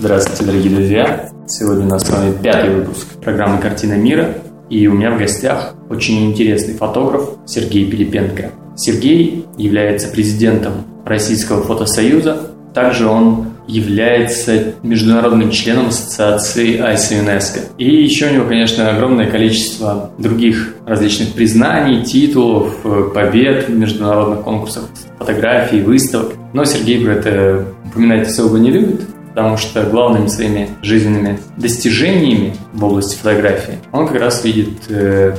Здравствуйте, дорогие друзья! Сегодня у нас с вами пятый выпуск программы «Картина мира». И у меня в гостях очень интересный фотограф Сергей Пилипенко. Сергей является президентом Российского фотосоюза. Также он является международным членом ассоциации ISO ЮНЕСКО. И еще у него, конечно, огромное количество других различных признаний, титулов, побед в международных конкурсах фотографий, выставок. Но Сергей про это упоминать особо не любит, потому что главными своими жизненными достижениями в области фотографии он как раз видит э,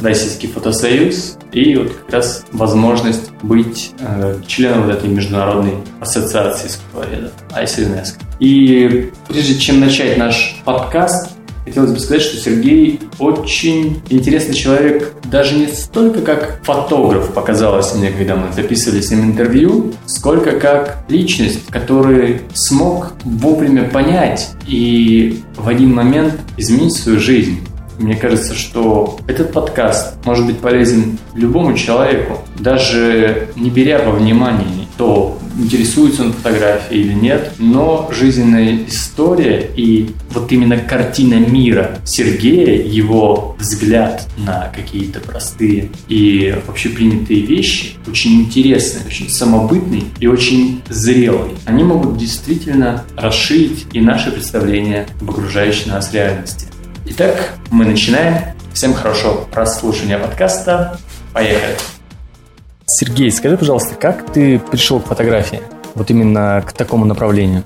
Российский фотосоюз и вот как раз возможность быть э, членом вот этой международной ассоциации искусствоведов ICNESC. И прежде чем начать наш подкаст, хотелось бы сказать, что Сергей очень интересный человек, даже не столько как фотограф показалось мне, когда мы записывали с ним интервью, сколько как личность, который смог вовремя понять и в один момент изменить свою жизнь. Мне кажется, что этот подкаст может быть полезен любому человеку, даже не беря во внимание то, интересуется он фотографией или нет, но жизненная история и вот именно картина мира Сергея, его взгляд на какие-то простые и общепринятые вещи очень интересный, очень самобытный и очень зрелый. Они могут действительно расширить и наше представление об окружающей нас реальности. Итак, мы начинаем. Всем хорошего прослушивания подкаста. Поехали. Сергей, скажи, пожалуйста, как ты пришел к фотографии? Вот именно к такому направлению.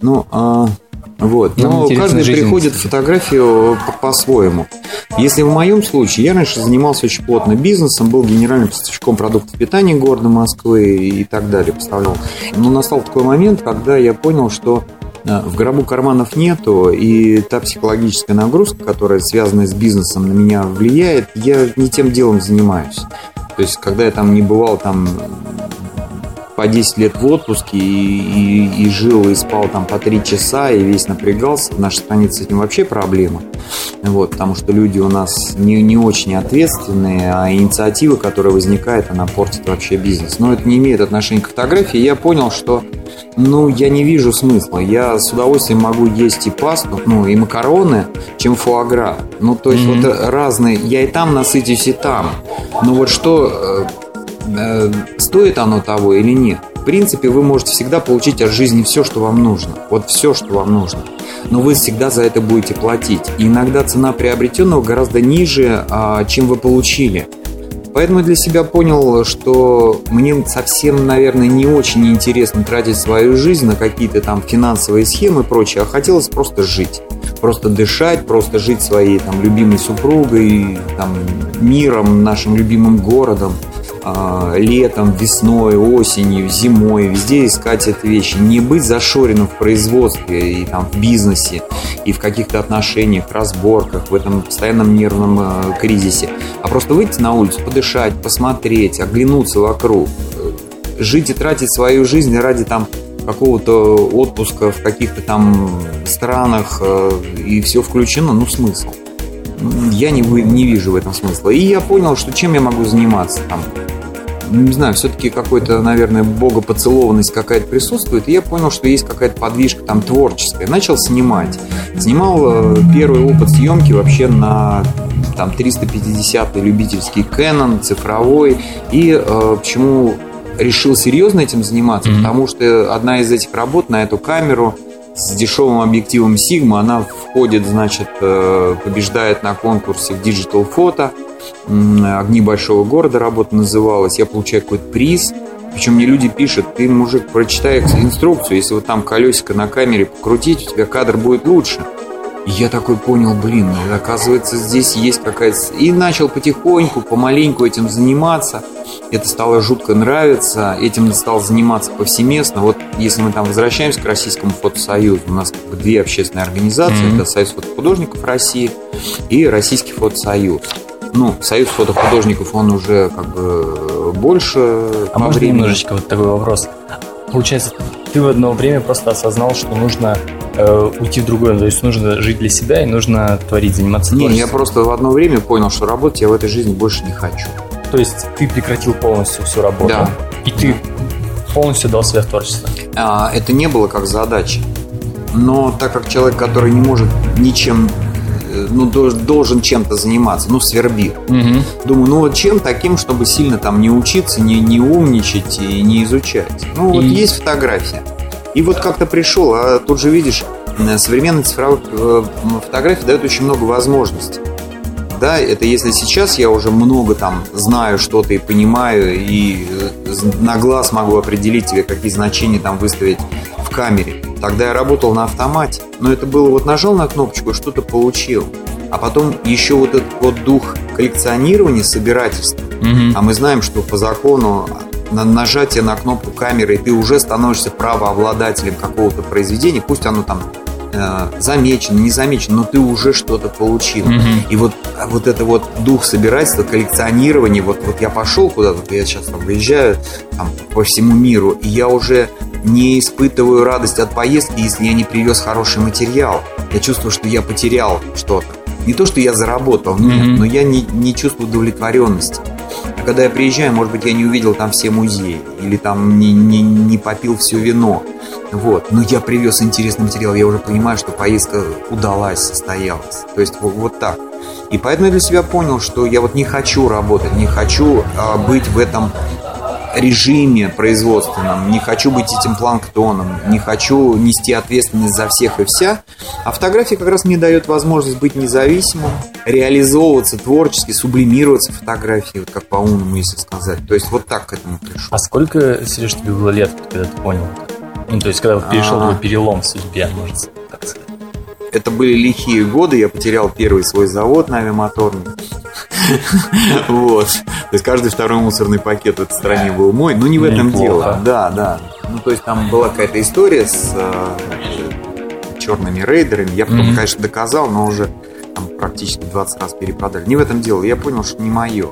Ну, а, вот. Нам Но каждый приходит в фотографию по-своему. Если в моем случае, я раньше занимался очень плотно бизнесом, был генеральным поставщиком продуктов питания города Москвы и так далее, поставлял. Но настал такой момент, когда я понял, что в гробу карманов нету, и та психологическая нагрузка, которая связана с бизнесом, на меня влияет, я не тем делом занимаюсь. То есть, когда я там не бывал там по 10 лет в отпуске и, и, и жил и спал там по 3 часа и весь напрягался. В нашей стране с этим вообще проблема. Вот, потому что люди у нас не, не очень ответственные, а инициатива, которая возникает, она портит вообще бизнес. Но это не имеет отношения к фотографии. Я понял, что ну, я не вижу смысла. Я с удовольствием могу есть и пасту, ну, и макароны, чем фуагра. Ну, то есть mm-hmm. вот разные. Я и там насытюсь, и там. Но вот что э, стоит оно того или нет. В принципе, вы можете всегда получить от жизни все, что вам нужно. Вот все, что вам нужно. Но вы всегда за это будете платить. И иногда цена приобретенного гораздо ниже, а, чем вы получили. Поэтому я для себя понял, что мне совсем, наверное, не очень интересно тратить свою жизнь на какие-то там финансовые схемы и прочее, а хотелось просто жить. Просто дышать, просто жить своей там любимой супругой, там, миром, нашим любимым городом. А, летом, весной, осенью, зимой, везде искать эти вещи. Не быть зашоренным в производстве и там в бизнесе, и в каких-то отношениях, разборках, в этом постоянном нервном э, кризисе. А просто выйти на улицу, подышать, посмотреть, оглянуться вокруг. Жить и тратить свою жизнь ради там какого-то отпуска в каких-то там странах э, и все включено, ну смысл я не, не вижу в этом смысла. И я понял, что чем я могу заниматься там не знаю, все-таки какой-то, наверное, богопоцелованность какая-то присутствует. И я понял, что есть какая-то подвижка там творческая. Начал снимать. Снимал э, первый опыт съемки вообще на там 350 любительский Canon, цифровой. И э, почему решил серьезно этим заниматься? Mm-hmm. Потому что одна из этих работ на эту камеру с дешевым объективом Sigma, она входит, значит, э, побеждает на конкурсе в Digital Photo – «Огни большого города» работа называлась. Я получаю какой-то приз. Причем мне люди пишут, ты, мужик, прочитай инструкцию, если вот там колесико на камере покрутить, у тебя кадр будет лучше. И я такой понял, блин, оказывается, здесь есть какая-то... И начал потихоньку, помаленьку этим заниматься. Это стало жутко нравиться. Этим стал заниматься повсеместно. Вот если мы там возвращаемся к Российскому фотосоюзу, у нас как бы две общественные организации. Mm-hmm. Это Союз фотохудожников России и Российский фотосоюз ну, Союз фотохудожников, он уже как бы больше А можно времени. немножечко вот такой вопрос? Получается, ты в одно время просто осознал, что нужно э, уйти в другое, то есть нужно жить для себя и нужно творить, заниматься Не, я просто в одно время понял, что работать я в этой жизни больше не хочу. То есть ты прекратил полностью всю работу? Да. И ты полностью дал себя в творчество? А, это не было как задача. но так как человек, который не может ничем э, ну, должен чем-то заниматься, ну, свербил. Угу. Думаю, ну, вот чем таким, чтобы сильно там не учиться, не, не умничать и не изучать. Ну, вот и... есть фотография. И вот как-то пришел, а тут же видишь, современная цифровая э, фотография дает очень много возможностей. Да, это если сейчас я уже много там знаю что-то и понимаю, и э, на глаз могу определить тебе, какие значения там выставить в камере. Тогда я работал на автомате, но это было вот нажал на кнопочку и что-то получил. А потом еще вот этот вот дух коллекционирования, собирательства. Угу. А мы знаем, что по закону на нажатие на кнопку камеры, и ты уже становишься правообладателем какого-то произведения, пусть оно там э, замечено, не замечено, но ты уже что-то получил. Mm-hmm. И вот, вот это вот дух собирательства, коллекционирования, вот, вот я пошел куда-то, я сейчас там выезжаю там, по всему миру, и я уже не испытываю радость от поездки, если я не привез хороший материал. Я чувствую, что я потерял что-то. Не то, что я заработал, нет, mm-hmm. но я не, не чувствую удовлетворенности. Когда я приезжаю, может быть, я не увидел там все музеи, или там не, не, не попил все вино. Вот. Но я привез интересный материал, я уже понимаю, что поездка удалась, состоялась. То есть вот, вот так. И поэтому я для себя понял, что я вот не хочу работать, не хочу а, быть в этом режиме производственном, не хочу быть этим планктоном, не хочу нести ответственность за всех и вся. А фотография как раз мне дает возможность быть независимым, реализовываться творчески, сублимироваться в фотографии, вот как по-умному, если сказать. То есть вот так к этому пришел. А сколько, Сереж, тебе было лет, когда ты понял? Ну, то есть, когда перешел а -а -а. перелом в судьбе, можно так сказать. Это были лихие годы, я потерял первый свой завод на авиамоторный. Вот. То есть каждый второй мусорный пакет в этой стране был мой. Но не в этом дело. Да, да. Ну, то есть там была какая-то история с э, черными рейдерами. Я потом, конечно, доказал, но уже там практически 20 раз перепродали. Не в этом дело. Я понял, что не мое.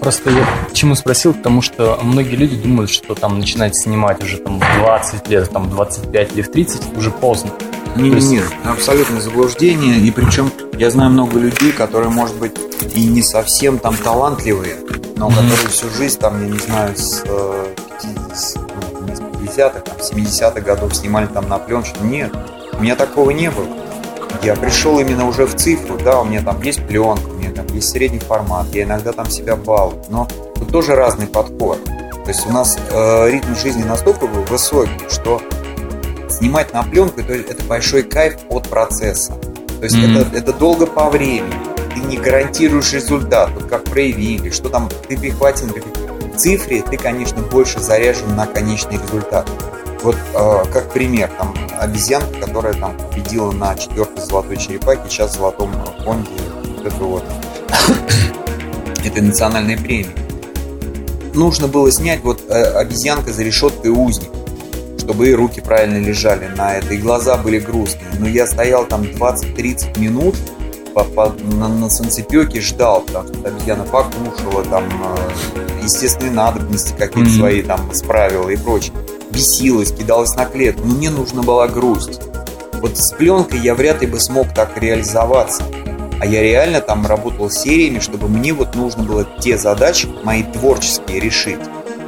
Просто я почему спросил, потому что многие люди думают, что там начинать снимать уже там в 20 лет, там 25 или в 30 уже поздно. Не, есть... Нет, абсолютное заблуждение. И причем я знаю много людей, которые, может быть, и не совсем там талантливые, но mm-hmm. которые всю жизнь там, я не знаю, с, с, ну, 50-х, там, 70-х годов снимали там на пленочку. Нет, у меня такого не было. Я пришел именно уже в цифру, да, у меня там есть пленка, у меня там есть средний формат, я иногда там себя балую, но тут тоже разный подход. То есть у нас э, ритм жизни настолько был высокий, что снимать на пленку это, это большой кайф от процесса. То есть mm-hmm. это, это долго по времени. Ты не гарантируешь результат, вот как проявили, что там ты перехватил. В цифре ты, конечно, больше заряжен на конечный результат. Вот э, как пример, там обезьянка, которая там победила на четвертой золотой черепахе, сейчас в золотом фонде вот это вот этой национальной премии. Нужно было снять вот э, обезьянка за решеткой узник чтобы и руки правильно лежали на это, и глаза были грустные. Но я стоял там 20-30 минут по, по, на, на солнцепеке ждал, потому что обезьяна покушала, там, э, естественные надобности какие-то mm-hmm. свои там справила и прочее. Бесилась, кидалась на клетку, но мне нужна была грусть. Вот с пленкой я вряд ли бы смог так реализоваться. А я реально там работал сериями, чтобы мне вот нужно было те задачи мои творческие решить.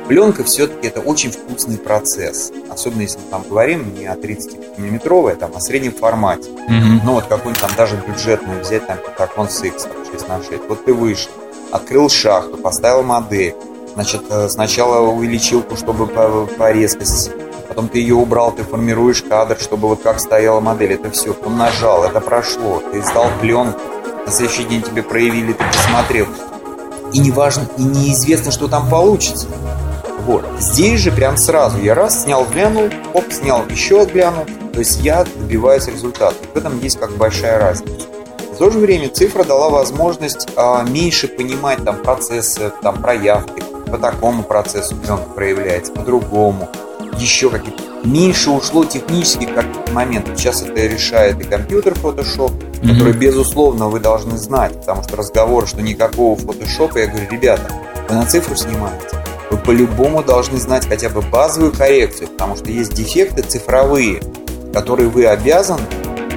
Пленка все-таки это очень вкусный процесс. Особенно если мы там говорим не о 30-миллиметровой, а там о среднем формате. Mm-hmm. Ну вот какой-нибудь там даже бюджетный взять, там Pentagon X, там 6 на 6. Вот ты вышел, открыл шахту, поставил модель. Значит, э, сначала увеличилку, чтобы по, по резкости. Потом ты ее убрал, ты формируешь кадр, чтобы вот как стояла модель. Это все, потом нажал, это прошло. Ты сдал пленку. На следующий день тебе проявили, ты посмотрел. И не важно, и неизвестно, что там получится. Вот. Здесь же прям сразу я раз снял, глянул, оп, снял, еще глянул. То есть я добиваюсь результата. В этом есть как большая разница. В то же время цифра дала возможность а, меньше понимать там процессы, там проявки, по такому процессу пленка проявляется, по-другому, еще какие-то. Меньше ушло технически как момент. Сейчас это решает и компьютер Photoshop, mm-hmm. который, безусловно, вы должны знать, потому что разговор, что никакого фотошопа, я говорю, ребята, вы на цифру снимаете вы по-любому должны знать хотя бы базовую коррекцию, потому что есть дефекты цифровые, которые вы обязаны,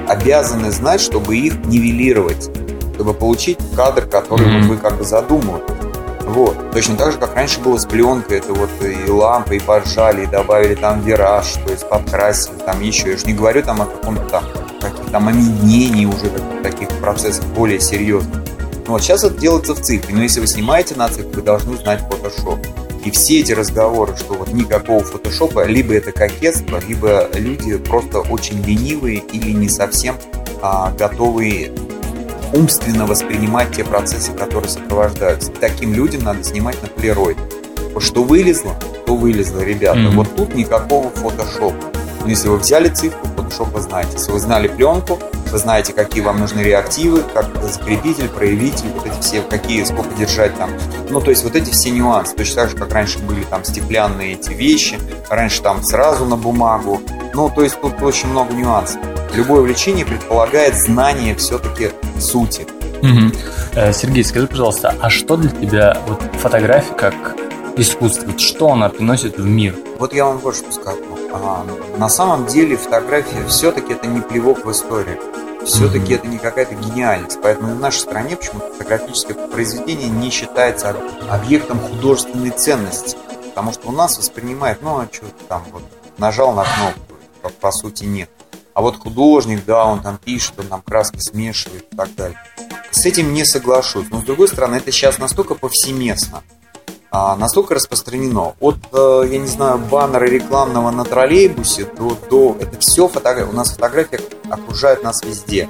обязаны знать, чтобы их нивелировать, чтобы получить кадр, который mm-hmm. вы как бы задумывали. Вот. Точно так же, как раньше было с пленкой, это вот и лампы, и поджали, и добавили там вираж, то есть подкрасили, там еще. Я же не говорю там о каком-то там, каких-то там омеднении уже таких процессах более серьезных. Но вот сейчас это делается в цифре. Но если вы снимаете на цифре, вы должны знать Photoshop. И все эти разговоры, что вот никакого фотошопа, либо это кокетство, либо люди просто очень ленивые или не совсем а, готовые умственно воспринимать те процессы, которые сопровождаются. Таким людям надо снимать на полироид. Что вылезло, то вылезло, ребята. Mm-hmm. Вот тут никакого фотошопа. Но если вы взяли цифру, фотошоп вы знаете. Если вы знали пленку, вы знаете, какие вам нужны реактивы, как закрепитель, проявитель, вот эти все, какие, сколько держать там. Ну, то есть вот эти все нюансы. Точно так же, как раньше были там стеклянные эти вещи, раньше там сразу на бумагу. Ну, то есть тут очень много нюансов. Любое увлечение предполагает знание все-таки сути. Угу. Сергей, скажи, пожалуйста, а что для тебя вот фотография как искусство, что она приносит в мир? Вот я вам вот что скажу. А, на самом деле фотография все-таки это не плевок в историю. Все-таки mm-hmm. это не какая-то гениальность. Поэтому в нашей стране почему-то фотографическое произведение не считается объектом художественной ценности. Потому что у нас воспринимает, ну, а что там вот нажал на кнопку, по, по сути нет. А вот художник, да, он там пишет, он там краски смешивает и так далее. С этим не соглашусь. Но с другой стороны, это сейчас настолько повсеместно, а, настолько распространено. От, э, я не знаю, баннера рекламного на троллейбусе до, до это все фотография. У нас фотография окружает нас везде.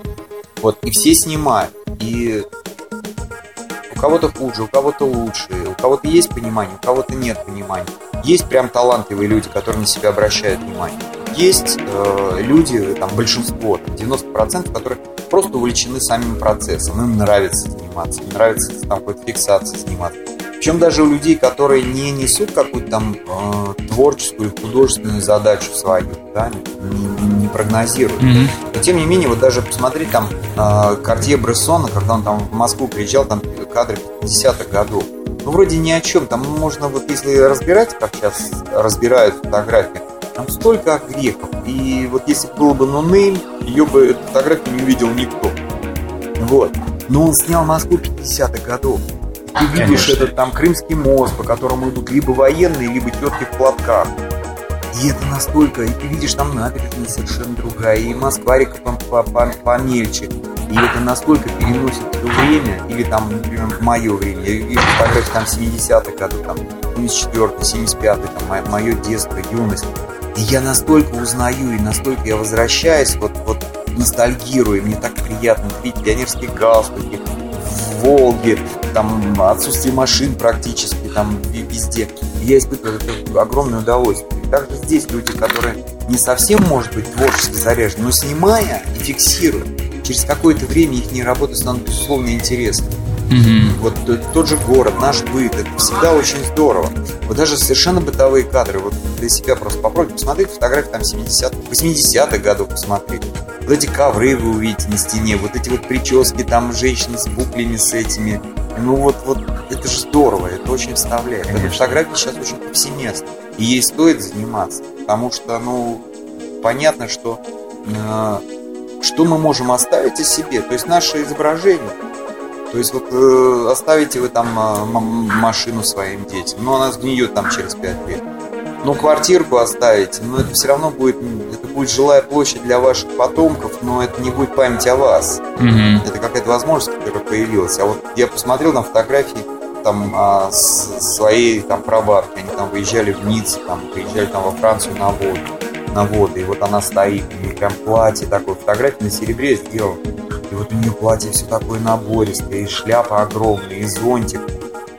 Вот, и все снимают. И у кого-то хуже, у кого-то лучше, у кого-то есть понимание, у кого-то нет понимания. Есть прям талантливые люди, которые на себя обращают внимание. Есть э, люди, там большинство, 90%, которые просто увлечены самим процессом. Им нравится заниматься, им нравится там какой-то фиксацией заниматься. Причем даже у людей, которые не несут какую-то там э, творческую или художественную задачу свою, да, не, не прогнозируют. Mm-hmm. Но тем не менее, вот даже посмотреть там э, Картье Брессона, когда он там в Москву приезжал, там кадры 50-х годов. Ну, вроде ни о чем. Там можно, вот если разбирать, как сейчас разбирают фотографии, там столько грехов. И вот если было бы нонейм, ее бы эту фотографию не увидел никто. Вот. Но он снял Москву 50-х годов. Ты видишь Конечно. этот там Крымский мост, по которому идут либо военные, либо тетки в платках. И это настолько, и ты видишь там набережная совершенно другая, и Москва река помельче. И это настолько переносит то время, или там, например, в мое время, я вижу фотографии там 70-х годов, там 74-й, 75-й, там мое детство, юность. И я настолько узнаю, и настолько я возвращаюсь, вот, вот ностальгирую, мне так приятно видеть пионерские галстуки, в Волге, там отсутствие машин практически там везде. Я испытываю это огромное удовольствие. И также здесь люди, которые не совсем, может быть, творчески заряжены, но снимая и фиксируя, через какое-то время их работа станут безусловно интересны. Mm-hmm. Вот тот же город, наш быт, это всегда очень здорово. Вот даже совершенно бытовые кадры, вот для себя просто попробуйте посмотреть фотографии там 70-х, 80-х годов посмотреть. Вот эти ковры вы увидите на стене, вот эти вот прически там женщины с буклями с этими. Ну вот, вот это же здорово, это очень вставляет. Конечно. Эта фотография сейчас очень повсеместна. И ей стоит заниматься, потому что, ну, понятно, что э, что мы можем оставить о себе, то есть наше изображение. То есть вот э, оставите вы там э, машину своим детям, но она сгниет там через 5 лет. Но квартирку оставите, но это все равно будет, это будет жилая площадь для ваших потомков, но это не будет память о вас. Mm-hmm. Это какая-то возможность, которая появилась. А вот я посмотрел на фотографии там а, с своей там прабабки, они там выезжали в Ниццу, там приезжали там во Францию на воду, на воду, и вот она стоит, нее прям платье такое, фотографии на серебре сделал. Вот у нее платье все такое набористое, и шляпа огромная, и зонтик.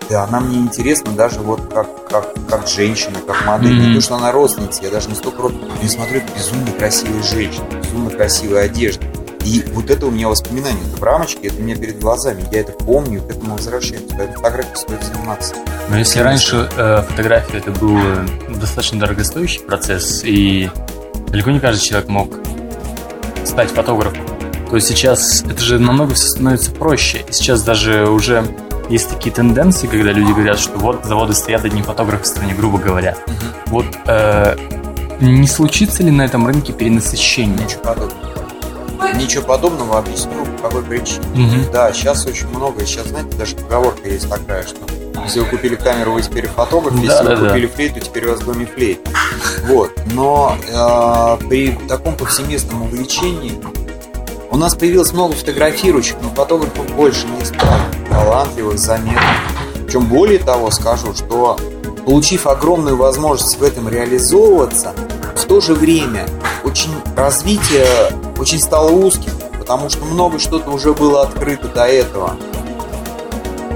Да, она мне интересна даже вот как, как, как женщина, как модель. Mm-hmm. Не то, что она родственница, я даже не столько родственница. Я смотрю, безумно красивая женщина, безумно красивая одежда. И вот это у меня воспоминания, это в рамочке, это у меня перед глазами. Я это помню, к этому возвращаюсь. Поэтому фотографией стоит заниматься. Но если раньше э, фотография это был э, достаточно дорогостоящий процесс, и далеко не каждый человек мог стать фотографом, то сейчас это же намного все становится проще. И сейчас даже уже есть такие тенденции, когда люди говорят, что вот заводы стоят одни фотографы в стране, грубо говоря. Угу. Вот э, не случится ли на этом рынке перенасыщение? Ничего подобного. Ничего подобного, объясню, по какой причине. Угу. Да, сейчас очень много, сейчас, знаете, даже поговорка есть такая, что Если вы купили камеру, вы теперь фотограф. Если да, вы да, купили да. флейту, теперь у вас в доме флейт. Вот. Но э, при таком повсеместном увлечении у нас появилось много фотографирующих, но фотографов больше не стало. Талантливых, заметных. Причем более того скажу, что получив огромную возможность в этом реализовываться, в то же время очень развитие очень стало узким, потому что много что-то уже было открыто до этого.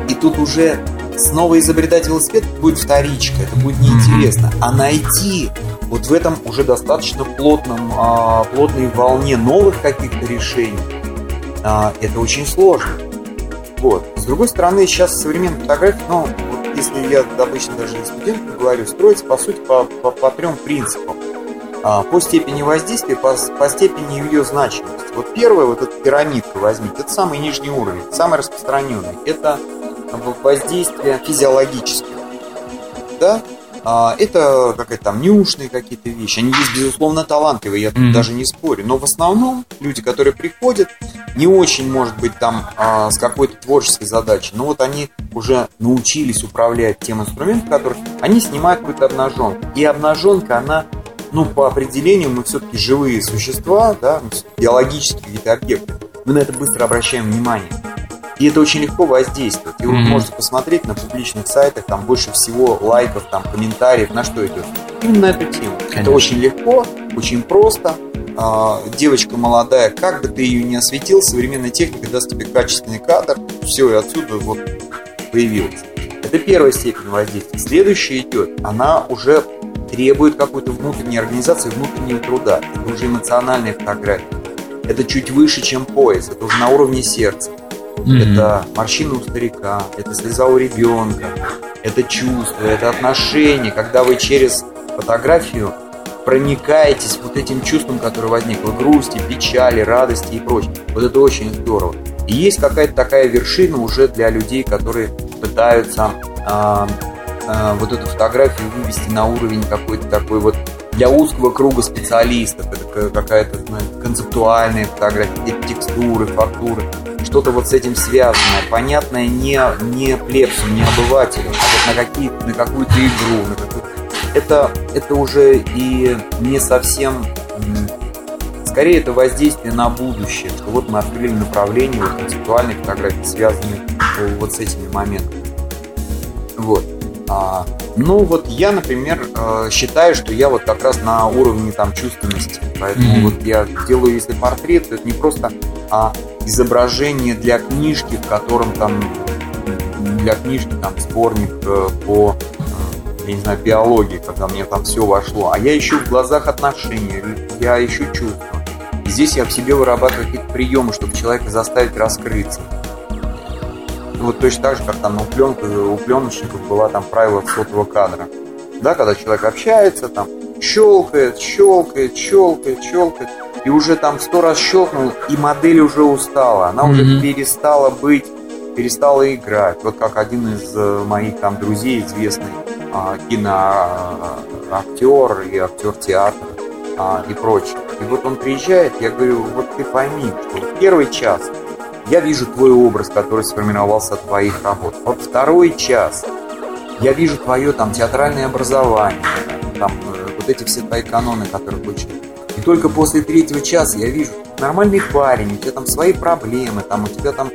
И тут уже снова изобретать велосипед будет вторичка, это будет неинтересно. А найти вот в этом уже достаточно плотном, а, плотной волне новых каких-то решений, а, это очень сложно. Вот. С другой стороны, сейчас современная фотография, ну, вот если я обычно даже студентам говорю, строится, по сути, по, по, по трем принципам. А, по степени воздействия, по, по степени ее значимости. Вот первое, вот эта пирамидка возьмите, это самый нижний уровень, самый распространенный. Это воздействие физиологическое. Да? А, это какая-то там нюшные какие-то вещи. Они есть, безусловно, талантливые, я тут mm-hmm. даже не спорю. Но в основном люди, которые приходят, не очень, может быть, там а, с какой-то творческой задачей, но вот они уже научились управлять тем инструментом, который они снимают какую-то обнаженку. И обнаженка, она ну, по определению мы все-таки живые существа, да, биологические какие-то объекты. Мы на это быстро обращаем внимание. И это очень легко воздействует. И mm-hmm. вы можете посмотреть на публичных сайтах, там больше всего лайков, там комментариев, на что идет. Именно на эту тему. Конечно. Это очень легко, очень просто. А, девочка молодая, как бы ты ее не осветил, современная техника даст тебе качественный кадр. Все, и отсюда вот появилось. Это первая степень воздействия. Следующая идет, она уже требует какой-то внутренней организации, внутреннего труда. Это уже эмоциональная фотография. Это чуть выше, чем пояс. Это уже на уровне сердца. Mm-hmm. Это морщины у старика, это слеза у ребенка, это чувство, это отношения. Когда вы через фотографию проникаетесь вот этим чувством, которое возникло, грусти, печали, радости и прочее. Вот это очень здорово. И есть какая-то такая вершина уже для людей, которые пытаются э, э, вот эту фотографию вывести на уровень какой-то такой вот для узкого круга специалистов. Это какая-то концептуальная фотография, текстуры, фактуры что-то вот с этим связанное, понятное не, не плебсу, не обывателю, а вот на, какие, на какую-то игру, на какую это, это уже и не совсем скорее это воздействие на будущее, что вот мы открыли направление вот, концептуальной фотографии, связанной вот с этими моментами. Вот. А, ну вот я, например, э, считаю, что я вот как раз на уровне там чувственности. Поэтому mm-hmm. вот я делаю, если портрет, то это не просто а изображение для книжки, в котором там для книжки там сборник э, по э, я не знаю, биологии, когда мне там все вошло. А я ищу в глазах отношения, я ищу чувства. И здесь я в себе вырабатываю какие-то приемы, чтобы человека заставить раскрыться. Вот точно так же, как там у, пленка, у пленочников была там правило сотого кадра. Да, когда человек общается, там щелкает, щелкает, щелкает, щелкает и уже там сто раз щелкнул, и модель уже устала. Она mm-hmm. уже перестала быть, перестала играть. Вот как один из э, моих там друзей, известный а, киноактер и актер театра а, и прочее. И вот он приезжает, я говорю, вот ты пойми, что в первый час я вижу твой образ, который сформировался от твоих работ. Вот второй час я вижу твое там театральное образование, там вот эти все твои каноны, которые получил только после третьего часа я вижу, нормальный парень, у тебя там свои проблемы, там у тебя там,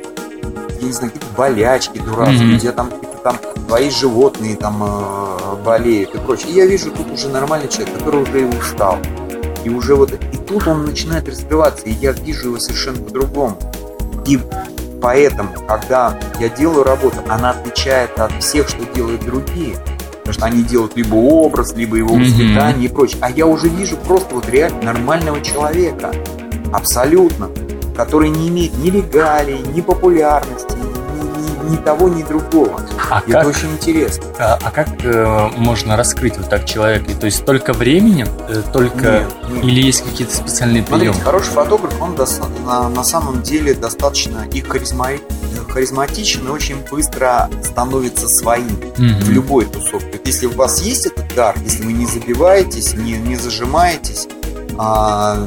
я не знаю, какие-то болячки дурацкие, mm-hmm. у тебя там там твои животные там э, болеют и прочее. И я вижу тут уже нормальный человек, который уже и устал. И уже вот, и тут он начинает раскрываться, и я вижу его совершенно по-другому. И поэтому, когда я делаю работу, она отличает от всех, что делают другие потому что они делают либо образ, либо его воспитание mm-hmm. и прочее. А я уже вижу просто вот реально нормального человека, абсолютно, который не имеет ни легалий, ни популярности, ни, того, ни другого. А и как, это очень интересно. А, а как э, можно раскрыть вот так человека? То есть только временем, э, только нет, нет. или есть какие-то специальные приемы? Смотрите, хороший фотограф, он до, на, на самом деле достаточно и харизматичный харизматичен и очень быстро становится своим mm-hmm. в любой тусовке. Если у вас есть этот дар, если вы не забиваетесь, не, не зажимаетесь, а,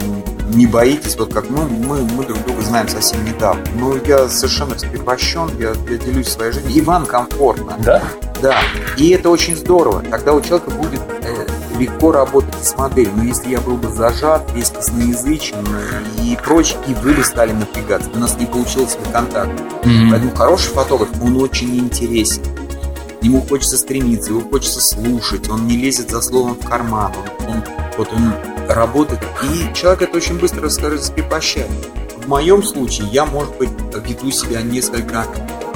не боитесь, вот как ну, мы, мы друг друга знаем совсем недавно. Ну, я совершенно раскрепощен, я, я делюсь своей жизнью, и вам комфортно. Да? Да. И это очень здорово. Тогда у человека будет э, легко работать с моделью. Но если я был бы зажат, весь косноязычен и прочее, и вы бы стали напрягаться, у нас не получился бы контакт. Mm-hmm. Поэтому хороший фотограф, он очень интересен. Ему хочется стремиться, его хочется слушать, он не лезет за словом в карман, он, он, вот он работает, и человек это очень быстро раскрепощает. В моем случае я, может быть, веду себя несколько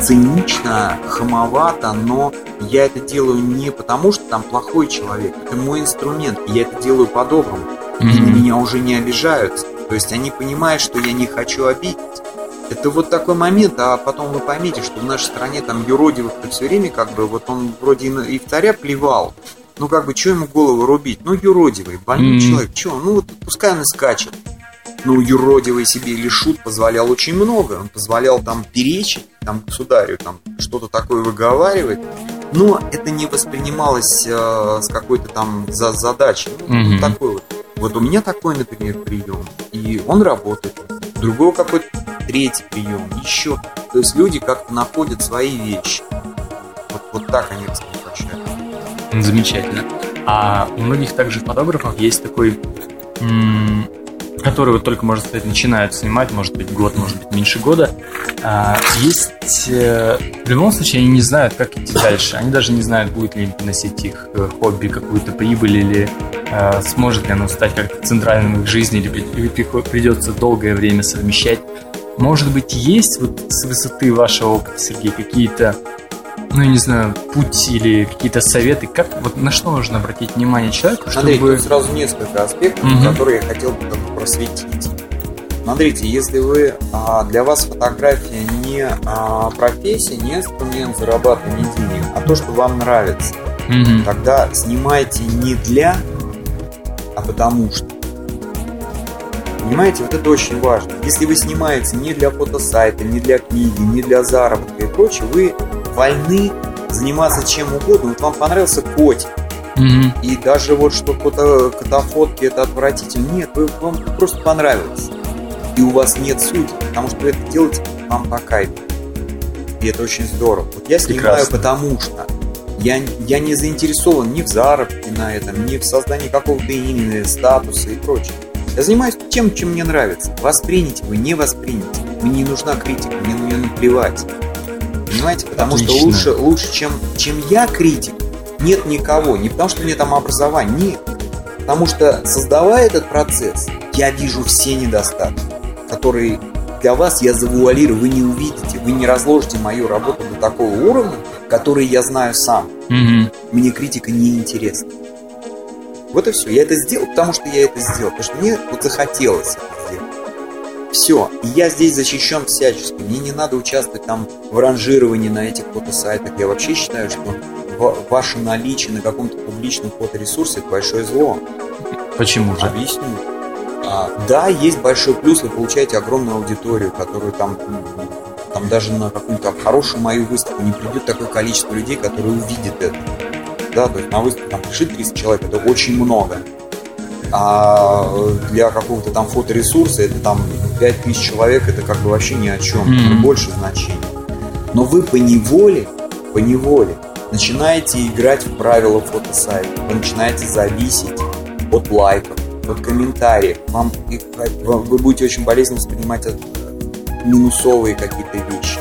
цинично, хамовато, но я это делаю не потому, что там плохой человек, это мой инструмент, я это делаю по-доброму, mm-hmm. и меня уже не обижаются. То есть они понимают, что я не хочу обидеть. Это вот такой момент, а потом вы поймете, что в нашей стране там юродивых все время как бы, вот он вроде и в царя плевал, ну как бы, что ему голову рубить? Ну юродивый, больной mm-hmm. человек, что? Ну вот пускай он и скачет. Ну юродивый себе или шут позволял очень много, он позволял там перечить, там государю, там что-то такое выговаривать, но это не воспринималось э, с какой-то там за задачей. Ну, mm-hmm. такой вот. Вот у меня такой, например, прием, и он работает. Другой какой-то третий прием, еще. То есть люди как-то находят свои вещи. Вот, вот так они раскрепощают. Замечательно. А у многих также фотографов есть такой, который вот только, можно сказать, начинают снимать, может быть, год, может быть, меньше года. А, есть, э, в любом случае, они не знают, как идти дальше. Они даже не знают, будет ли им приносить их э, хобби какую-то прибыль или э, сможет ли оно стать как-то центральным в их жизни, или придется долгое время совмещать может быть, есть вот с высоты вашего опыта, Сергей, какие-то, ну, я не знаю, путь или какие-то советы, как, вот на что нужно обратить внимание человеку, чтобы... Андрей, тут сразу несколько аспектов, угу. которые я хотел бы просветить. Смотрите, если вы а, для вас фотография не а, профессия, не инструмент зарабатывания денег, а то, что вам нравится, угу. тогда снимайте не для, а потому что. Понимаете, вот это очень важно. Если вы снимаете не для фотосайта, не для книги, не для заработка и прочее, вы вольны заниматься чем угодно. Вот вам понравился котик, mm-hmm. и даже вот что фото, котофотки это отвратительно. Нет, вы, вам просто понравилось. И у вас нет судей, потому что вы это делаете вам по кайфу. И это очень здорово. Вот я снимаю, Прекрасно. потому что я, я не заинтересован ни в заработке на этом, ни в создании какого-то имени, статуса и прочее. Я занимаюсь тем, чем мне нравится. Восприняйте вы, не восприняйте. Мне не нужна критика, мне на нее наплевать. Понимаете? Потому Отлично. что лучше, лучше чем, чем я критик, нет никого. Не потому что мне там образование, нет. Потому что создавая этот процесс, я вижу все недостатки, которые для вас я завуалирую, вы не увидите, вы не разложите мою работу до такого уровня, который я знаю сам. Угу. Мне критика не интересна. Вот и все. Я это сделал, потому что я это сделал. Потому что мне вот захотелось это. Все. И я здесь защищен всячески. Мне не надо участвовать там в ранжировании на этих фотосайтах. Я вообще считаю, что ваше наличие на каком-то публичном фоторесурсе – это большое зло. Почему же? Объясню. А, да, есть большой плюс, вы получаете огромную аудиторию, которую там, там даже на какую-то хорошую мою выставку не придет такое количество людей, которые увидят это да, то есть на выставку там пришли 30 человек, это очень много. А для какого-то там фоторесурса это там 5000 человек, это как бы вообще ни о чем, mm-hmm. больше значения. Но вы по неволе, по неволе начинаете играть в правила фотосайта, вы начинаете зависеть от лайков, от комментариев. Вам, вы будете очень болезненно воспринимать минусовые какие-то вещи.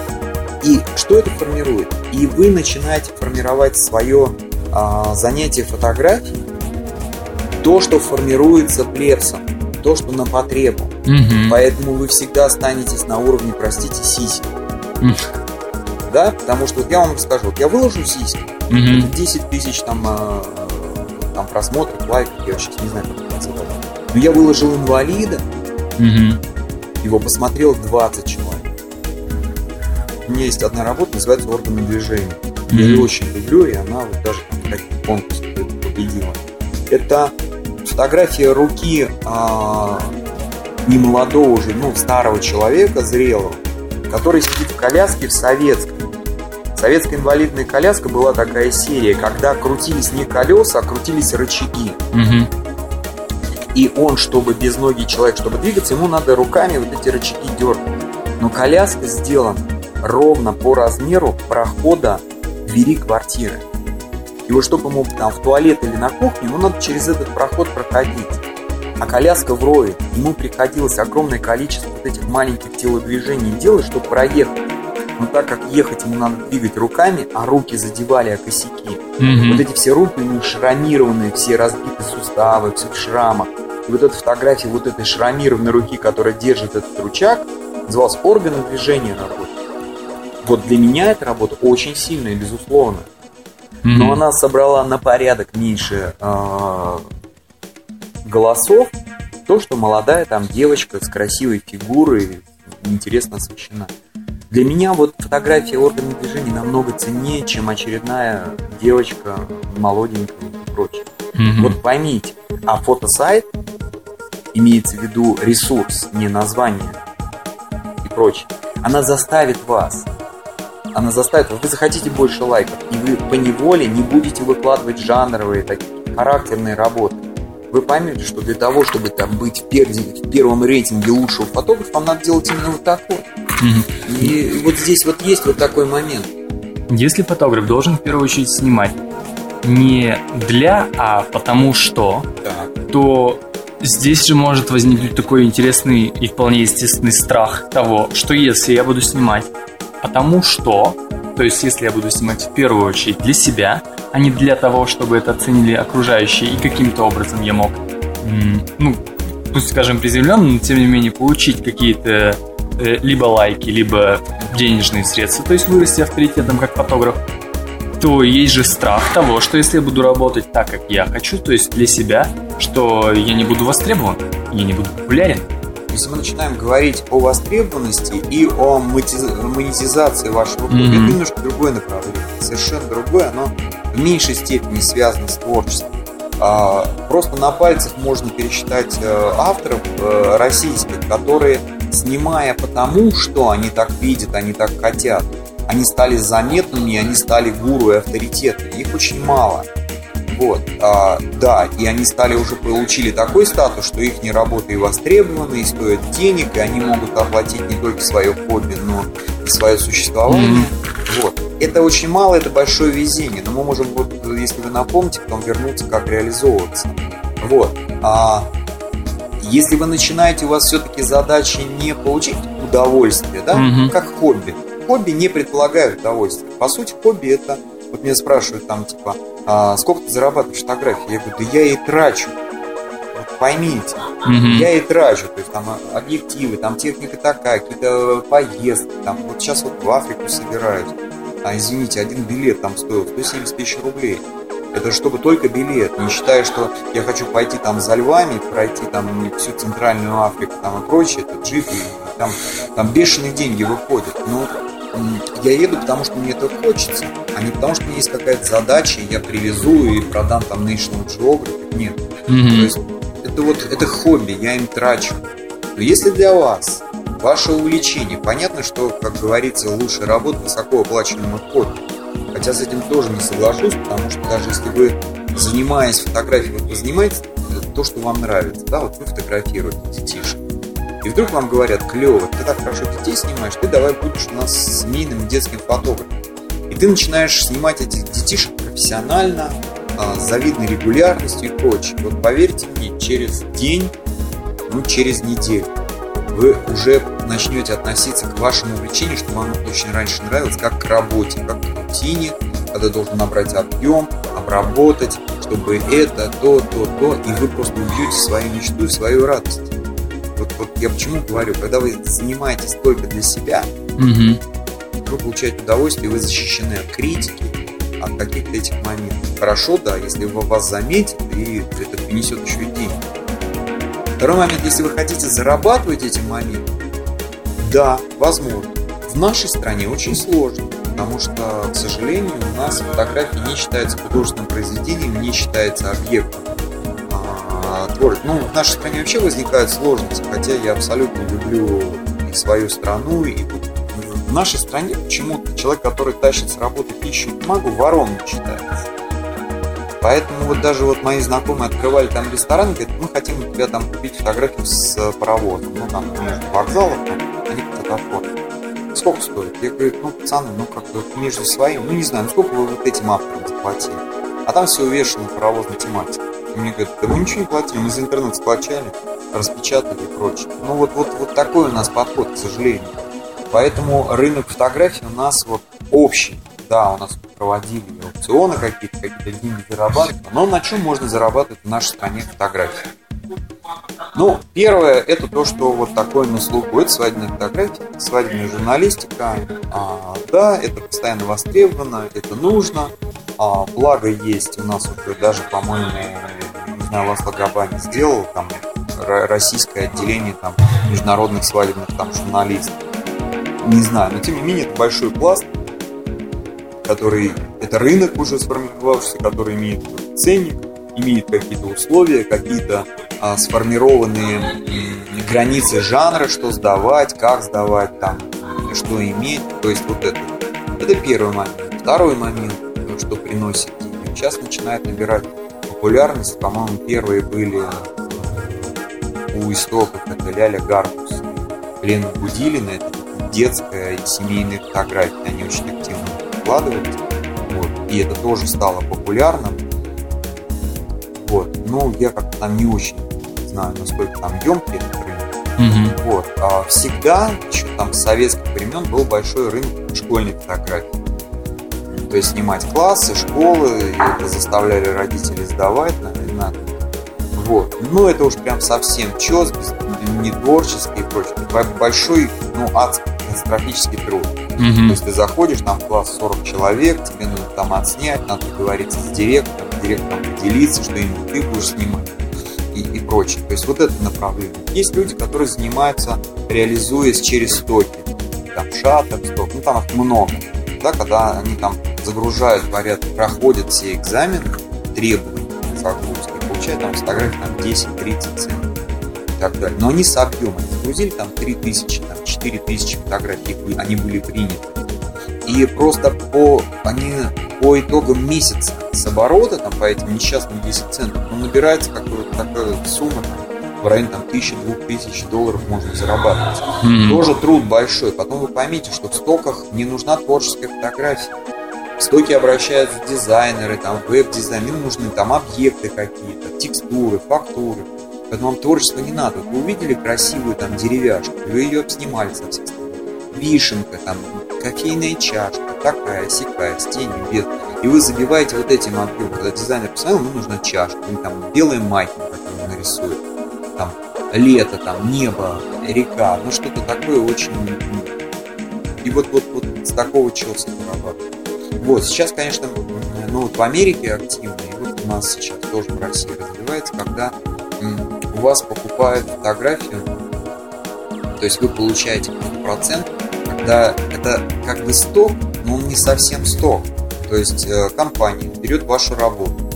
И что это формирует? И вы начинаете формировать свое а, занятие фотографией то, что формируется плебсом, то, что на потребу. Угу. Поэтому вы всегда останетесь на уровне, простите, сиськи. Угу. Да, потому что вот я вам расскажу, вот я выложу сиськи, угу. 10 тысяч там, э, там просмотров, лайков, я сейчас не знаю, как это называется. Но я выложил инвалида, угу. его посмотрел 20 человек. У меня есть одна работа, называется «Органы движения». Mm-hmm. Я ее очень люблю, и она вот даже каких конкурсах победила. Это фотография руки а, не молодого уже, ну, старого человека, зрелого, который сидит в коляске в советской. Советская инвалидная коляска была такая серия, когда крутились не колеса, а крутились рычаги. Угу. И он, чтобы без ноги человек, чтобы двигаться, ему надо руками вот эти рычаги дергать. Но коляска сделана ровно по размеру прохода двери квартиры. И вот чтобы ему там в туалет или на кухню, ему надо через этот проход проходить. А коляска в рое, ему приходилось огромное количество вот этих маленьких телодвижений делать, чтобы проехать. Но так как ехать ему надо двигать руками, а руки задевали о косяки, mm-hmm. вот эти все руки у него шрамированные, все разбиты суставы, все в шрамах. И вот эта фотография вот этой шрамированной руки, которая держит этот рычаг, называлась органы движения работы. Вот для меня эта работа очень сильная, безусловно. Mm-hmm. Но она собрала на порядок меньше э, голосов. То, что молодая там девочка с красивой фигурой интересно освещена. Для меня вот фотография органов движения намного ценнее, чем очередная девочка молоденькая и прочее. Mm-hmm. Вот поймите, а фотосайт имеется в виду ресурс, не название и прочее. Она заставит вас она заставит вас, вы захотите больше лайков, и вы по неволе не будете выкладывать жанровые, такие характерные работы. Вы поймете, что для того, чтобы там быть в, пер... в первом рейтинге лучшего фотографа, вам надо делать именно вот такой. Mm-hmm. И вот здесь вот есть вот такой момент. Если фотограф должен в первую очередь снимать не для, а потому что, так. то здесь же может возникнуть такой интересный и вполне естественный страх того, что если я буду снимать Потому что, то есть если я буду снимать в первую очередь для себя, а не для того, чтобы это оценили окружающие, и каким-то образом я мог, ну, пусть скажем приземленно, но тем не менее получить какие-то э, либо лайки, либо денежные средства, то есть вырасти авторитетом как фотограф, то есть же страх того, что если я буду работать так, как я хочу, то есть для себя, что я не буду востребован, я не буду популярен, если мы начинаем говорить о востребованности и о монетизации вашего хобби, mm-hmm. это немножко другое направление, совершенно другое, оно в меньшей степени связано с творчеством. А, просто на пальцах можно пересчитать э, авторов э, российских, которые, снимая потому, что они так видят, они так хотят, они стали заметными, они стали гуру и авторитетами. Их очень мало. Вот, а, да, и они стали уже получили такой статус, что их не работа и востребованы, и стоят денег, и они могут оплатить не только свое хобби, но и свое существование. Mm-hmm. Вот. Это очень мало, это большое везение, но мы можем, вот, если вы напомните, потом вернуться, как реализовываться. Вот. А если вы начинаете, у вас все-таки задача не получить удовольствие, да, mm-hmm. как хобби. Хобби не предполагают удовольствия. По сути, хобби это, вот меня спрашивают там, типа, а, сколько ты зарабатываешь фотографии? Я говорю, да я и трачу. Вот поймите, mm-hmm. я и трачу. То есть там объективы, там техника такая, какие-то поездки. Там, вот сейчас вот в Африку собираюсь. А, извините, один билет там стоил 170 тысяч рублей. Это чтобы только билет, не считая, что я хочу пойти там за львами, пройти там всю Центральную Африку там и прочее, это джип, и там, там бешеные деньги выходят. Но я еду, потому что мне это хочется, а не потому что у меня есть какая-то задача, я привезу и продам там National Geographic. Нет. Mm-hmm. То есть это вот это хобби, я им трачу. Но если для вас ваше увлечение, понятно, что, как говорится, лучше работать высоко оплачиваемом хобби. Хотя с этим тоже не соглашусь, потому что даже если вы, занимаясь фотографией, вы занимаетесь то, что вам нравится, да, вот вы фотографируете детишек, и вдруг вам говорят, клево, ты так хорошо детей снимаешь, ты давай будешь у нас семейным детским фотографом. И ты начинаешь снимать этих детишек профессионально, а, с завидной регулярностью и прочее. Вот поверьте мне, через день, ну через неделю вы уже начнете относиться к вашему увлечению, что вам очень раньше нравилось, как к работе, как к рутине, когда должен набрать объем, обработать, чтобы это, то, то, то, и вы просто убьете свою мечту и свою радость. Вот, я почему говорю, когда вы занимаетесь только для себя, угу. вы получаете удовольствие, вы защищены от критики, от каких-то этих моментов. Хорошо, да, если вас заметят, и это принесет еще и деньги. Второй момент, если вы хотите зарабатывать этим моментом, да, возможно. В нашей стране очень сложно, потому что, к сожалению, у нас фотография не считается художественным произведением, не считается объектом творчество. Ну, в нашей стране вообще возникают сложности, хотя я абсолютно люблю и свою страну, и в нашей стране почему-то человек, который тащит с работы пищу и бумагу, ворон считается. Поэтому вот даже вот мои знакомые открывали там ресторан, говорят, мы хотим у тебя там купить фотографию с паровозом, ну там между вокзалом, они оформить. Сколько стоит? Я говорю, ну, пацаны, ну, как бы между своим, ну, не знаю, ну, сколько вы вот этим авторам заплатили? А там все увешано паровозной тематикой. Мне говорят, да мы ничего не платили, мы за интернет скачали, распечатали и прочее. Ну, вот, вот, вот такой у нас подход, к сожалению. Поэтому рынок фотографий у нас вот общий. Да, у нас проводили аукционы какие-то, какие-то деньги зарабатывали. Но на чем можно зарабатывать в нашей стране фотографии? Ну, первое, это то, что вот такое на слуху. Это свадебная фотография, свадебная журналистика. А, да, это постоянно востребовано, это нужно. А, благо есть у нас уже даже, по-моему, не знаю, Ласло Габани сделал там российское отделение там международных свадебных там журналистов. Не знаю, но тем не менее это большой пласт, который, это рынок уже сформировавшийся, который имеет ценник, имеет какие-то условия, какие-то а, сформированные границы жанра, что сдавать, как сдавать, там, что иметь. То есть вот это. Это первый момент. Второй момент, что приносит деньги. Сейчас начинает набирать популярность. По-моему, первые были у истоков это Ляля Гарбус, Лена Будилина, это детская и семейная фотография, они очень активно выкладывались. Вот. И это тоже стало популярным. Вот. Ну, я как-то там не очень знаю, насколько там емкий этот рынок. Mm-hmm. Вот. А всегда, еще там с советских времен, был большой рынок школьной фотографии. То есть снимать классы, школы, и это заставляли родители сдавать на, на вот. Ну, это уж прям совсем чес, не творческий и прочее. Большой, ну, адский катастрофический труд. Mm-hmm. То есть ты заходишь, там в класс 40 человек, тебе нужно там отснять, надо договориться с директором, директором поделиться, что именно ты будешь снимать и, и прочее. То есть вот это направление. Есть люди, которые занимаются, реализуясь через стоки. Там шатер, сток, ну там их много. Да, когда они там загружают, говорят, проходят все экзамены, требования загрузки, получают там фотографии там 10-30 центов и так далее. Но они с объемом загрузили там 3000, там 4000 фотографий, они были приняты. И просто по, они по итогам месяца с оборота там, по этим несчастным 10 центов ну, набирается какая-то такая сумма там, в районе там, 1000-2000 долларов можно зарабатывать. Mm-hmm. Тоже труд большой. Потом вы поймите, что в стоках не нужна творческая фотография. В стоке обращаются дизайнеры, там, веб-дизайн, им нужны там объекты какие-то, текстуры, фактуры. Поэтому вам творчество не надо. Вы увидели красивую там деревяшку, вы ее снимали со всех сторон. Вишенка, там, кофейная чашка, такая, сякая, с тенью, без. И вы забиваете вот этим объемом. Когда дизайнер посмотрел, ему нужна чашка, или там белые майки, которые он нарисует. Там лето, там небо, река, ну что-то такое очень... И вот, вот, вот с такого челса зарабатывают. Вот, сейчас, конечно, ну вот в Америке активно, и вот у нас сейчас тоже в России развивается, когда у вас покупают фотографию, то есть вы получаете какой-то процент, когда это как бы сток, но он не совсем сток. То есть э, компания берет вашу работу,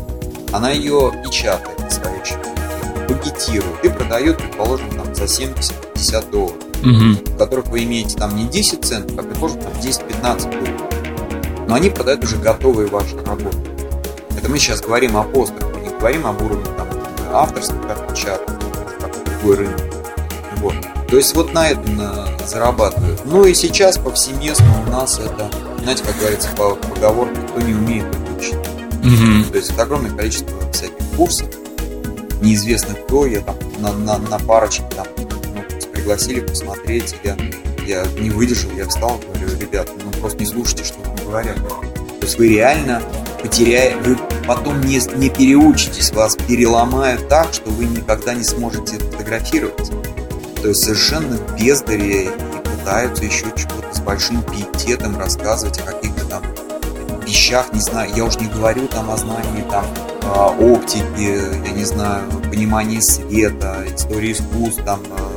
она ее печатает, настоящую, пакетирует и продает, предположим, там, за 70-50 долларов, угу. в которых вы имеете там не 10 центов, а, предположим, там 10-15 долларов. Но они продают уже готовые ваши работы. Это мы сейчас говорим о постерах, мы не говорим об уровне там, авторских отпечатков, как другой рынок. Вот. То есть вот на этом зарабатывают. Ну и сейчас повсеместно у нас это, знаете, как говорится по поговорке, кто не умеет, тот учит. Mm-hmm. То есть это огромное количество всяких курсов, неизвестно кто, я там на, на, на парочке там ну, пригласили посмотреть, я, я не выдержал, я встал, говорю, ребят, ну просто не слушайте, что говорят. То есть вы реально потеряете, вы потом не, не переучитесь, вас переломают так, что вы никогда не сможете фотографировать. То есть совершенно бездари и пытаются еще чего-то с большим пиететом рассказывать о каких-то там вещах, не знаю, я уж не говорю там о знании там а, оптики, я не знаю, понимании света, истории искусств, там, а,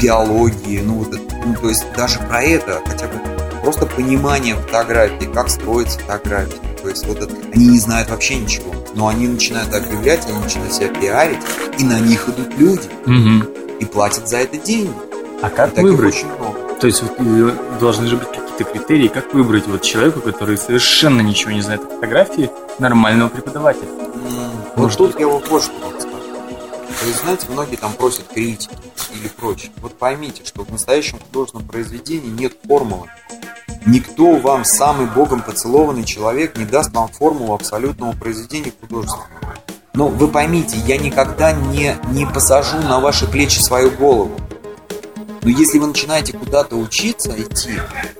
биологии, ну, вот, ну, то есть даже про это, хотя бы просто понимание фотографии, как строить фотографии, то есть вот это, они не знают вообще ничего, но они начинают объявлять, они начинают себя пиарить, и на них идут люди. Угу и платят за это деньги. А как и выбрать? Очень много. То есть вот, э, должны же быть какие-то критерии, как выбрать вот человеку, который совершенно ничего не знает о фотографии, нормального преподавателя? Mm, вот тут я вот вот что могу сказать. То есть, знаете, многие там просят критики или прочее. Вот поймите, что в настоящем художественном произведении нет формулы. Никто вам, самый богом поцелованный человек, не даст вам формулу абсолютного произведения художественного. Но вы поймите, я никогда не, не посажу на ваши плечи свою голову. Но если вы начинаете куда-то учиться идти,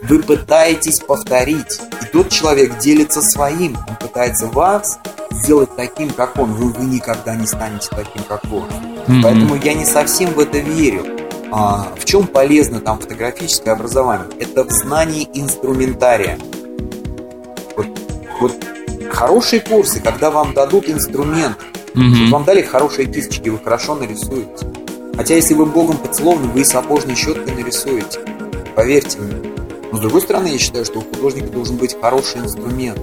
вы пытаетесь повторить. И тот человек делится своим. Он пытается вас сделать таким, как он. Вы, вы никогда не станете таким, как он. Mm-hmm. Поэтому я не совсем в это верю. А, в чем полезно там фотографическое образование? Это в знании инструментария. Вот, вот хорошие курсы, когда вам дадут инструмент, mm-hmm. вам дали хорошие кисточки, вы хорошо нарисуете. Хотя если вы богом поцелованы, вы сапожной щеткой нарисуете. Поверьте мне. Но с другой стороны, я считаю, что у художника должен быть хороший инструмент,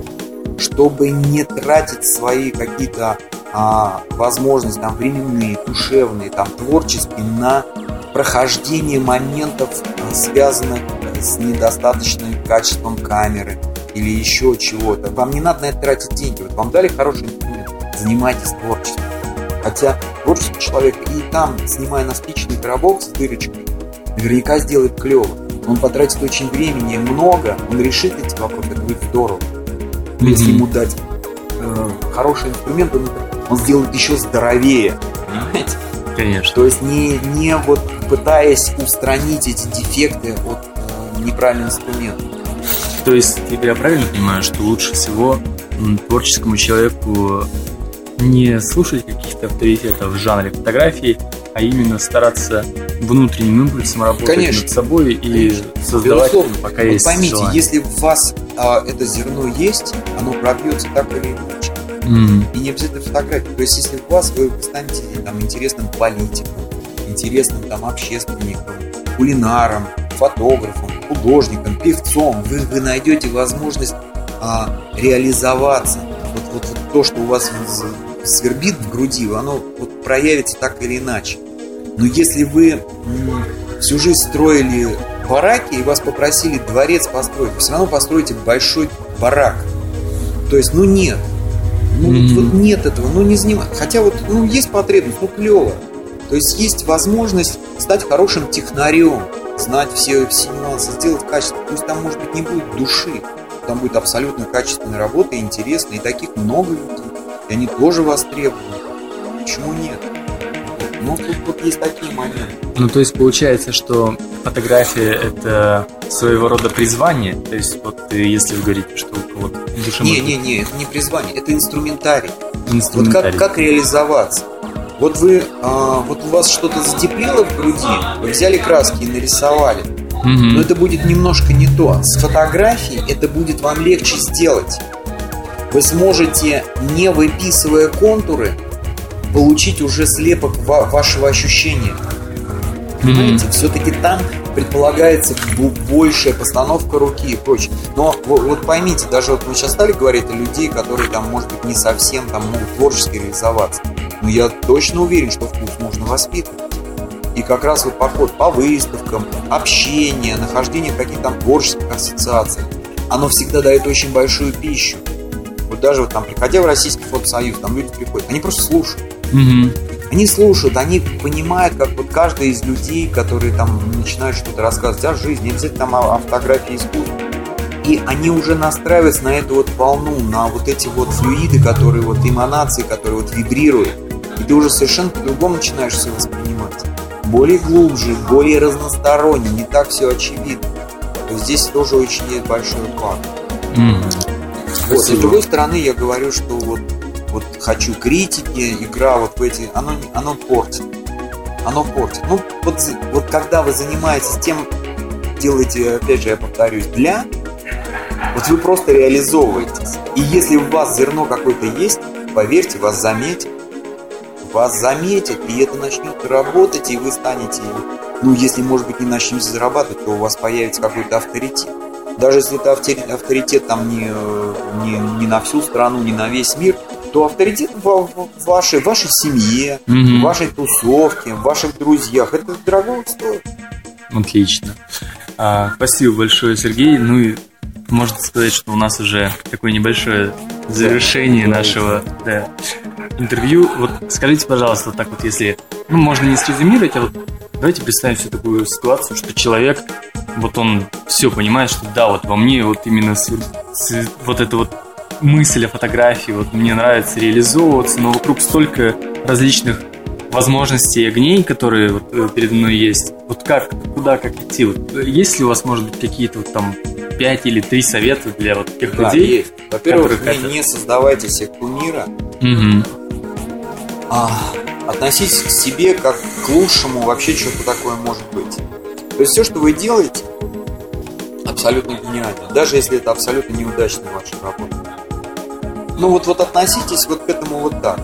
чтобы не тратить свои какие-то а, возможности, там, временные, душевные, там, творческие, на прохождение моментов, а, связанных с недостаточным качеством камеры или еще чего-то. Вам не надо на это тратить деньги. Вот вам дали хороший инструмент, занимайтесь творчеством. Хотя творческий человек и там, снимая на спичный коробок с дырочкой, наверняка сделает клево. Он потратит очень времени, много, он решит эти вопросы, это будет здорово. Mm-hmm. если ему дать э, хороший инструмент, он, он сделает еще здоровее. Понимаете? Конечно. То есть не, не вот пытаясь устранить эти дефекты от э, неправильного инструмента. То есть я правильно понимаю, что лучше всего творческому человеку не слушать каких-то авторитетов в жанре фотографии, а именно стараться внутренним импульсом работать конечно, над собой и конечно. создавать, Безусловно. пока вот есть поймите, желание. если у вас а, это зерно есть, оно пробьется так или иначе. Mm-hmm. И не обязательно фотографии. То есть, если у вас вы станете там интересным политиком, интересным там общественником, кулинаром, фотографом, художником, певцом, вы, вы найдете возможность а, реализоваться. Вот, вот, вот то, что у вас свербит в груди, оно вот проявится так или иначе. Но если вы всю жизнь строили бараки и вас попросили дворец построить, вы все равно построите большой барак. То есть, ну нет. Ну mm-hmm. вот, вот нет этого, ну не занимать. Хотя вот ну, есть потребность, ну клево. То есть есть возможность стать хорошим технарем, знать все, все нюансы, сделать качественно. Пусть там, может быть, не будет души, там будет абсолютно качественная работа, интересная, и таких много и они тоже востребованы. Почему нет? Ну, тут, тут есть такие моменты. Ну, то есть получается, что фотография – это своего рода призвание? То есть вот если вы говорите, что у кого-то душа... Не, не, не, это не призвание, это инструментарий. инструментарий. Вот как, как реализоваться? Вот вы, а, вот у вас что-то затеплило в груди, вы взяли краски и нарисовали. Угу. Но это будет немножко не то. С фотографией это будет вам легче сделать вы сможете, не выписывая контуры, получить уже слепок вашего ощущения. Понимаете, mm-hmm. все-таки там предполагается большая постановка руки и прочее. Но вот поймите, даже вот мы сейчас стали говорить о людей, которые там, может быть, не совсем там могут творчески реализоваться. Но я точно уверен, что вкус можно воспитывать. И как раз вот поход по выставкам, общение, нахождение в каких-то там творческих ассоциациях, оно всегда дает очень большую пищу. Вот даже вот там, приходя в Российский фотосоюз, там люди приходят, они просто слушают. Угу. Они слушают, они понимают, как вот каждый из людей, которые там начинают что-то рассказывать о жизни, обязательно там о, о фотографии искусства. И они уже настраиваются на эту вот волну, на вот эти вот флюиды, которые вот эманации, которые вот вибрируют. И ты уже совершенно по-другому начинаешь все воспринимать. Более глубже, более разносторонне, не так все очевидно. То здесь тоже очень есть большой вклад. Mm-hmm. Вот, с другой стороны, я говорю, что вот, вот хочу критики, игра вот в эти, оно, оно портит. Оно портит. Ну, вот, вот когда вы занимаетесь тем, делаете, опять же, я повторюсь, для, вот вы просто реализовываетесь. И если у вас зерно какое-то есть, поверьте, вас заметят. Вас заметят, и это начнет работать, и вы станете, ну, если, может быть, не начнете зарабатывать, то у вас появится какой-то авторитет даже если это авторитет там не, не, не на всю страну, не на весь мир, то авторитет в, в вашей, в вашей семье, mm-hmm. в вашей тусовке, в ваших друзьях, это дорого стоит. Отлично. А, спасибо большое, Сергей. Ну и можно сказать, что у нас уже такое небольшое завершение да, нашего да, интервью. Вот скажите, пожалуйста, так вот, если ну, можно не срезюмировать, а вот давайте представим себе такую ситуацию, что человек, вот он все понимает, что да, вот во мне вот именно с, с, вот эта вот мысль о фотографии, вот мне нравится реализовываться, но вокруг столько различных возможностей и огней, которые вот э, передо мной есть. Вот как, куда, как идти? Вот, есть ли у вас, может быть, какие-то вот там пять или три совета для вот тех да, людей? Есть. Во-первых, не, это... не создавайте себе кумира. Угу. А, относитесь к себе как к лучшему вообще что-то такое может быть. То есть все, что вы делаете, абсолютно гениально. Даже если это абсолютно неудачная ваша работа. Ну вот, вот относитесь вот к этому вот так.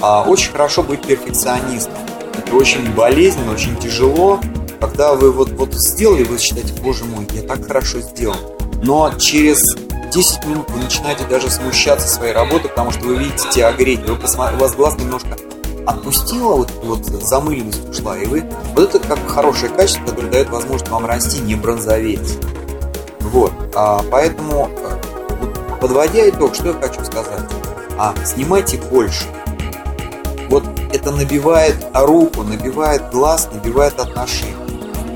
А очень хорошо быть перфекционистом. Это очень болезненно, очень тяжело. Когда вы вот, вот сделали, вы считаете, боже мой, я так хорошо сделал. Но через 10 минут вы начинаете даже смущаться своей работы, потому что вы видите огреть, вы посмотри, у вас глаз немножко отпустила, вот, вот замыленность ушла, и вы... Вот это как хорошее качество, которое дает возможность вам расти, не бронзоветь. Вот. А, поэтому, э, вот, подводя итог, что я хочу сказать? А, снимайте больше. Вот это набивает руку, набивает глаз, набивает отношения.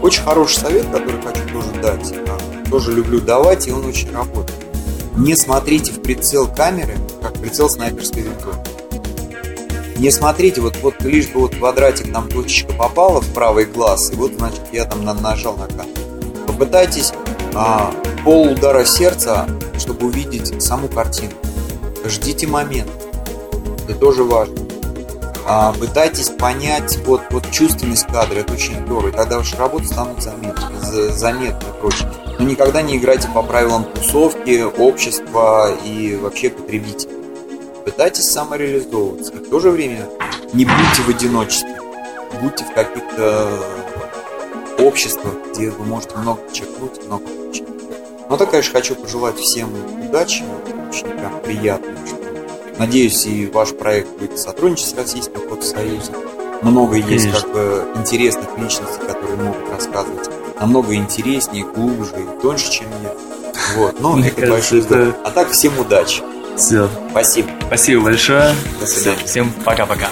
Очень хороший совет, который хочу тоже дать. А, тоже люблю давать, и он очень работает. Не смотрите в прицел камеры, как прицел снайперской винтовки не смотрите, вот, вот лишь бы вот квадратик, там точечка попала в правый глаз, и вот, значит, я там нажал на камеру. Попытайтесь а, пол удара сердца, чтобы увидеть саму картину. Ждите момент. Это тоже важно. А, пытайтесь понять вот, вот чувственность кадра, это очень здорово. И тогда ваши работы станут заметны, заметны и прочее. Но никогда не играйте по правилам тусовки, общества и вообще потребителя пытайтесь самореализовываться. И в то же время не будьте в одиночестве, будьте в каких-то обществах, где вы можете много подчеркнуть, много получить. Но так, конечно, хочу пожелать всем удачи, прям приятно. Надеюсь, и ваш проект будет сотрудничать с Российским фотосоюзом. Много Конечно. есть как бы интересных личностей, которые могут рассказывать намного интереснее, глубже и тоньше, чем я. Вот. Но Мне это кажется, большой это... А так всем удачи. Все. Спасибо. Спасибо большое. До свидания. Всем пока-пока.